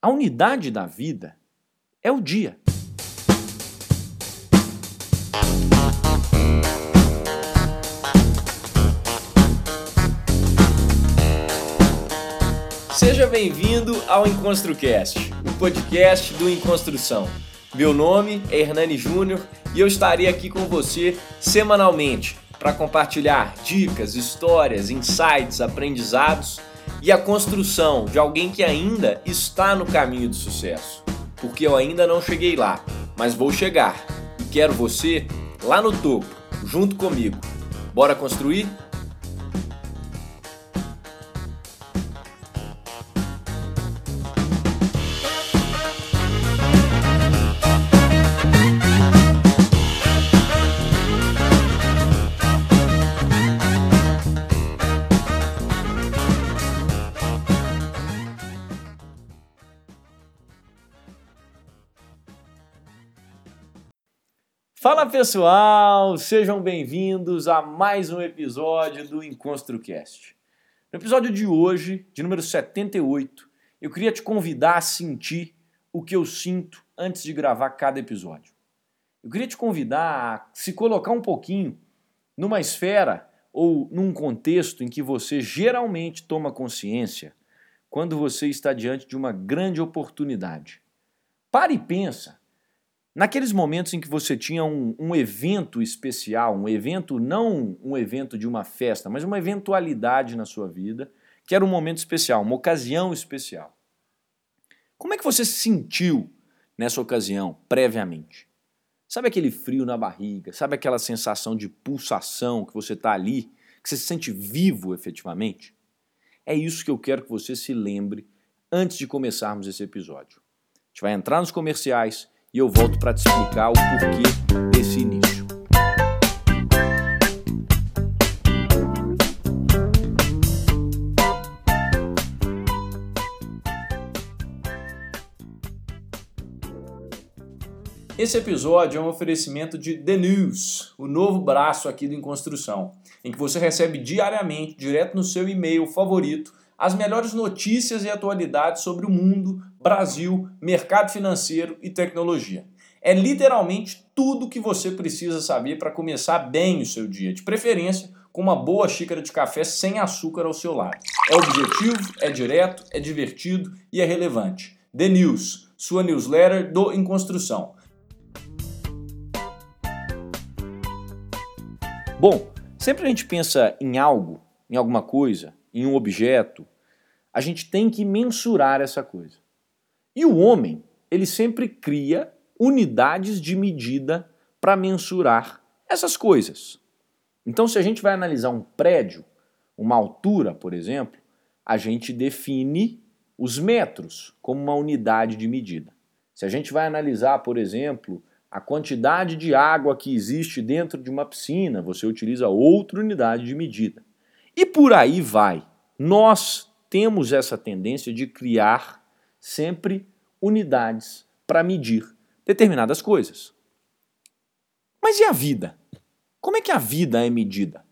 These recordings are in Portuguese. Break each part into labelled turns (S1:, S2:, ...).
S1: A unidade da vida é o dia. Seja bem-vindo ao EnconstruCast, o podcast do Enconstrução. Meu nome é Hernani Júnior e eu estarei aqui com você semanalmente para compartilhar dicas, histórias, insights, aprendizados e a construção de alguém que ainda está no caminho do sucesso. Porque eu ainda não cheguei lá, mas vou chegar e quero você lá no topo, junto comigo. Bora construir? Fala pessoal, sejam bem-vindos a mais um episódio do EnconstruCast. No episódio de hoje, de número 78, eu queria te convidar a sentir o que eu sinto antes de gravar cada episódio. Eu queria te convidar a se colocar um pouquinho numa esfera ou num contexto em que você geralmente toma consciência quando você está diante de uma grande oportunidade. Pare e pensa Naqueles momentos em que você tinha um, um, evento especial, um evento, não um evento de uma festa, mas uma eventualidade na sua vida, que era um momento especial, uma ocasião especial. Como é que você se sentiu nessa ocasião, previamente? Sabe aquele frio na barriga? Sabe aquela sensação de pulsação que você está ali, que você se sente vivo efetivamente? É isso que eu quero que você se lembre antes de começarmos esse episódio. A gente vai entrar nos comerciais e eu volto para te explicar o porquê desse início. Esse episódio é um oferecimento de The News, o novo braço aqui do Em Construção, em que você recebe diariamente, direto no seu e-mail favorito, as melhores notícias e atualidades sobre o mundo, Brasil, mercado financeiro e tecnologia. É literalmente tudo que você precisa saber para começar bem o seu dia, de preferência com uma boa xícara de café sem açúcar ao seu lado. É objetivo, é direto, é divertido e é relevante. The News, sua newsletter do Em Construção. Bom, sempre a gente pensa em algo, em alguma coisa, em um objeto, a gente tem que mensurar essa coisa. E o homem, ele sempre cria unidades de medida para mensurar essas coisas. Então, se a gente vai analisar um prédio, uma altura, por exemplo, a gente define os metros como uma unidade de medida. Se a gente vai analisar, por exemplo, a quantidade de água que existe dentro de uma piscina, você utiliza outra unidade de medida. E por aí vai. Nós temos essa tendência de criar sempre unidades para medir determinadas coisas. Mas e a vida? Como é que a vida é medida?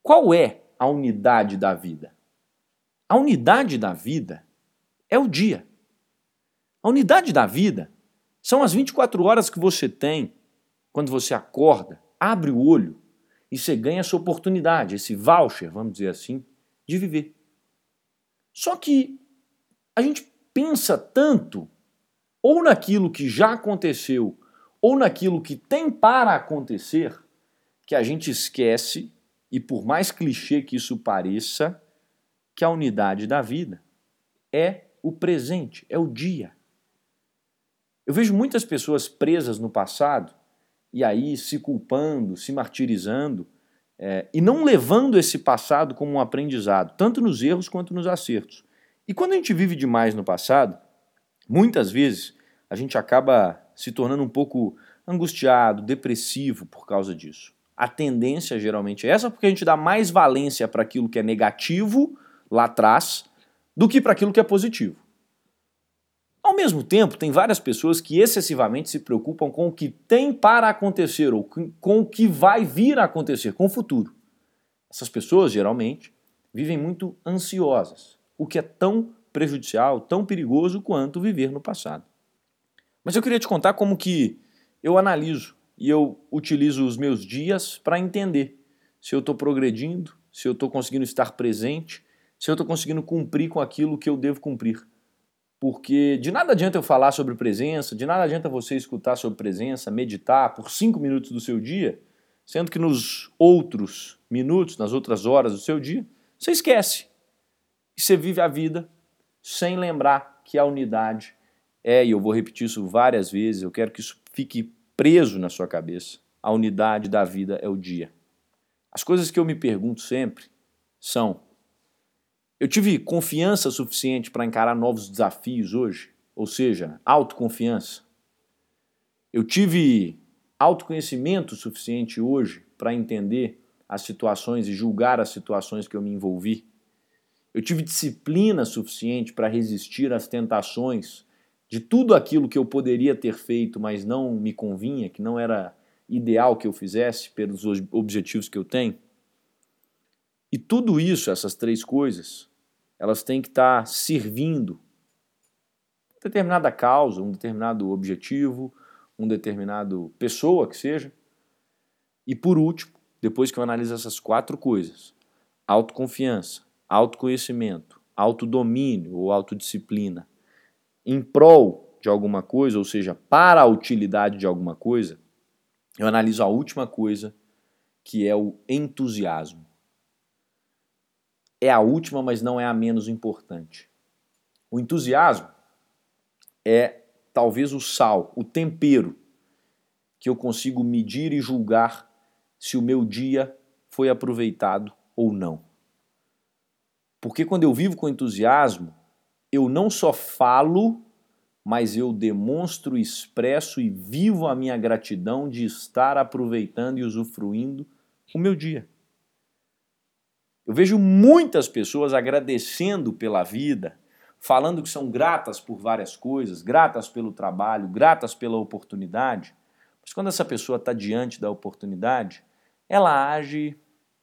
S1: Qual é a unidade da vida? A unidade da vida é o dia. A unidade da vida são as 24 horas que você tem quando você acorda, abre o olho e você ganha essa oportunidade, esse voucher, vamos dizer assim, de viver. Só que a gente pensa tanto ou naquilo que já aconteceu ou naquilo que tem para acontecer que a gente esquece, e por mais clichê que isso pareça, que a unidade da vida é o presente, é o dia. Eu vejo muitas pessoas presas no passado e aí se culpando, se martirizando é, e não levando esse passado como um aprendizado, tanto nos erros quanto nos acertos. E quando a gente vive demais no passado, muitas vezes a gente acaba se tornando um pouco angustiado, depressivo por causa disso. A tendência geralmente é essa, porque a gente dá mais valência para aquilo que é negativo lá atrás do que para aquilo que é positivo. Ao mesmo tempo, tem várias pessoas que excessivamente se preocupam com o que tem para acontecer ou com o que vai vir a acontecer, com o futuro. Essas pessoas, geralmente, vivem muito ansiosas, o que é tão prejudicial, tão perigoso quanto viver no passado. Mas eu queria te contar como que eu analiso e eu utilizo os meus dias para entender se eu estou progredindo, se eu estou conseguindo estar presente, se eu estou conseguindo cumprir com aquilo que eu devo cumprir. Porque de nada adianta eu falar sobre presença, de nada adianta você escutar sobre presença, meditar por cinco minutos do seu dia, sendo que nos outros minutos, nas outras horas do seu dia, você esquece. E você vive a vida sem lembrar que a unidade é, e eu vou repetir isso várias vezes, eu quero que isso fique preso na sua cabeça. A unidade da vida é o dia. As coisas que eu me pergunto sempre são: eu tive confiança suficiente para encarar novos desafios hoje? Ou seja, autoconfiança. Eu tive autoconhecimento suficiente hoje para entender as situações e julgar as situações que eu me envolvi. Eu tive disciplina suficiente para resistir às tentações de tudo aquilo que eu poderia ter feito, mas não me convinha, que não era ideal que eu fizesse pelos objetivos que eu tenho. E tudo isso, essas três coisas, elas têm que estar servindo uma determinada causa, um determinado objetivo, um determinado pessoa que seja. E por último, depois que eu analiso essas quatro coisas, autoconfiança, autoconhecimento, autodomínio ou autodisciplina, em prol de alguma coisa, ou seja, para a utilidade de alguma coisa, eu analiso a última coisa, que é o entusiasmo. É a última, mas não é a menos importante. O entusiasmo é talvez o sal, o tempero que eu consigo medir e julgar se o meu dia foi aproveitado ou não. Porque quando eu vivo com entusiasmo, eu não só falo mas eu demonstro, expresso e vivo a minha gratidão de estar aproveitando e usufruindo o meu dia. Eu vejo muitas pessoas agradecendo pela vida, falando que são gratas por várias coisas, gratas pelo trabalho, gratas pela oportunidade, mas quando essa pessoa está diante da oportunidade, ela age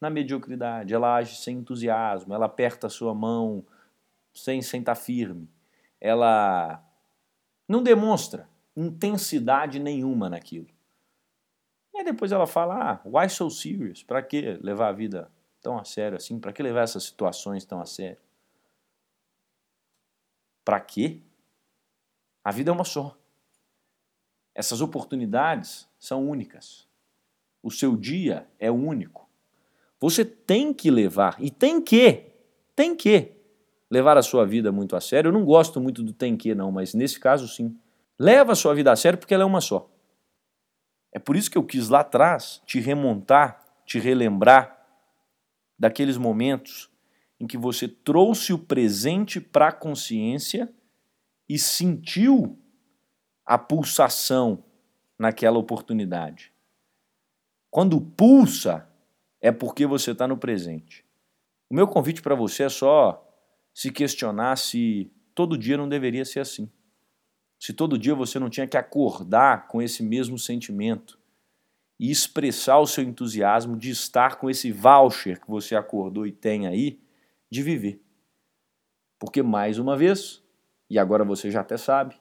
S1: na mediocridade, ela age sem entusiasmo, ela aperta a sua mão sem sentar firme, ela não demonstra intensidade nenhuma naquilo. E aí depois ela fala: ah, why so serious? Para que levar a vida tão a sério assim? Para que levar essas situações tão a sério? Para quê? A vida é uma só. Essas oportunidades são únicas. O seu dia é único. Você tem que levar, e tem que, tem que levar a sua vida muito a sério. Eu não gosto muito do tem que, não, mas nesse caso sim. Leva a sua vida a sério porque ela é uma só. É por isso que eu quis lá atrás te remontar, te relembrar daqueles momentos em que você trouxe o presente para a consciência e sentiu a pulsação naquela oportunidade. Quando pulsa, é porque você está no presente. O meu convite para você é só se questionar se todo dia não deveria ser assim. Se todo dia você não tinha que acordar com esse mesmo sentimento e expressar o seu entusiasmo de estar com esse voucher que você acordou e tem aí de viver. Porque, mais uma vez, e agora você já até sabe,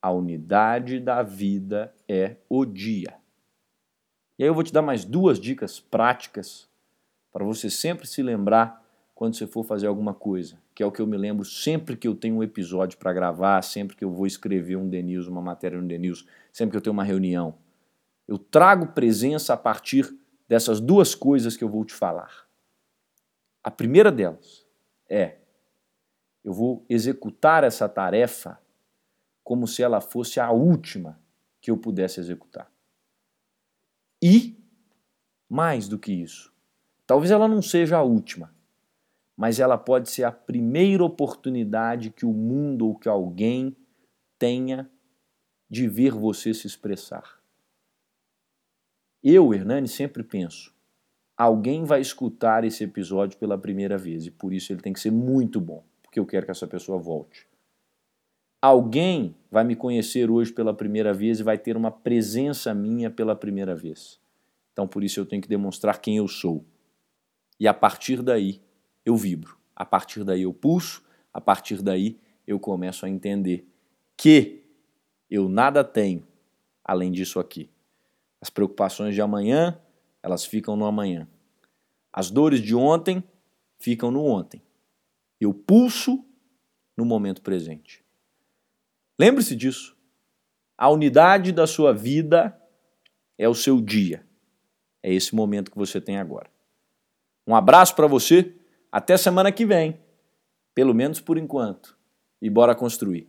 S1: a unidade da vida é o dia. E aí eu vou te dar mais duas dicas práticas para você sempre se lembrar quando você for fazer alguma coisa, que é o que eu me lembro sempre que eu tenho um episódio para gravar, sempre que eu vou escrever um Denils, uma matéria no Denils, sempre que eu tenho uma reunião. Eu trago presença a partir dessas duas coisas que eu vou te falar. A primeira delas é: eu vou executar essa tarefa como se ela fosse a última que eu pudesse executar. E, mais do que isso, talvez ela não seja a última, mas ela pode ser a primeira oportunidade que o mundo ou que alguém tenha de ver você se expressar. Eu, Hernani, sempre penso: alguém vai escutar esse episódio pela primeira vez e por isso ele tem que ser muito bom, porque eu quero que essa pessoa volte. Alguém vai me conhecer hoje pela primeira vez e vai ter uma presença minha pela primeira vez. Então por isso eu tenho que demonstrar quem eu sou. E a partir daí eu vibro. A partir daí eu pulso, A partir daí, eu começo a entender que eu nada tenho além disso aqui. As preocupações de amanhã, elas ficam no amanhã. As dores de ontem ficam no ontem. Eu pulso no momento presente. Lembre-se disso. A unidade da sua vida é o seu dia. É esse momento que você tem agora. Um abraço para você. Até semana que vem. Pelo menos por enquanto. E bora construir.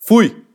S1: Fui!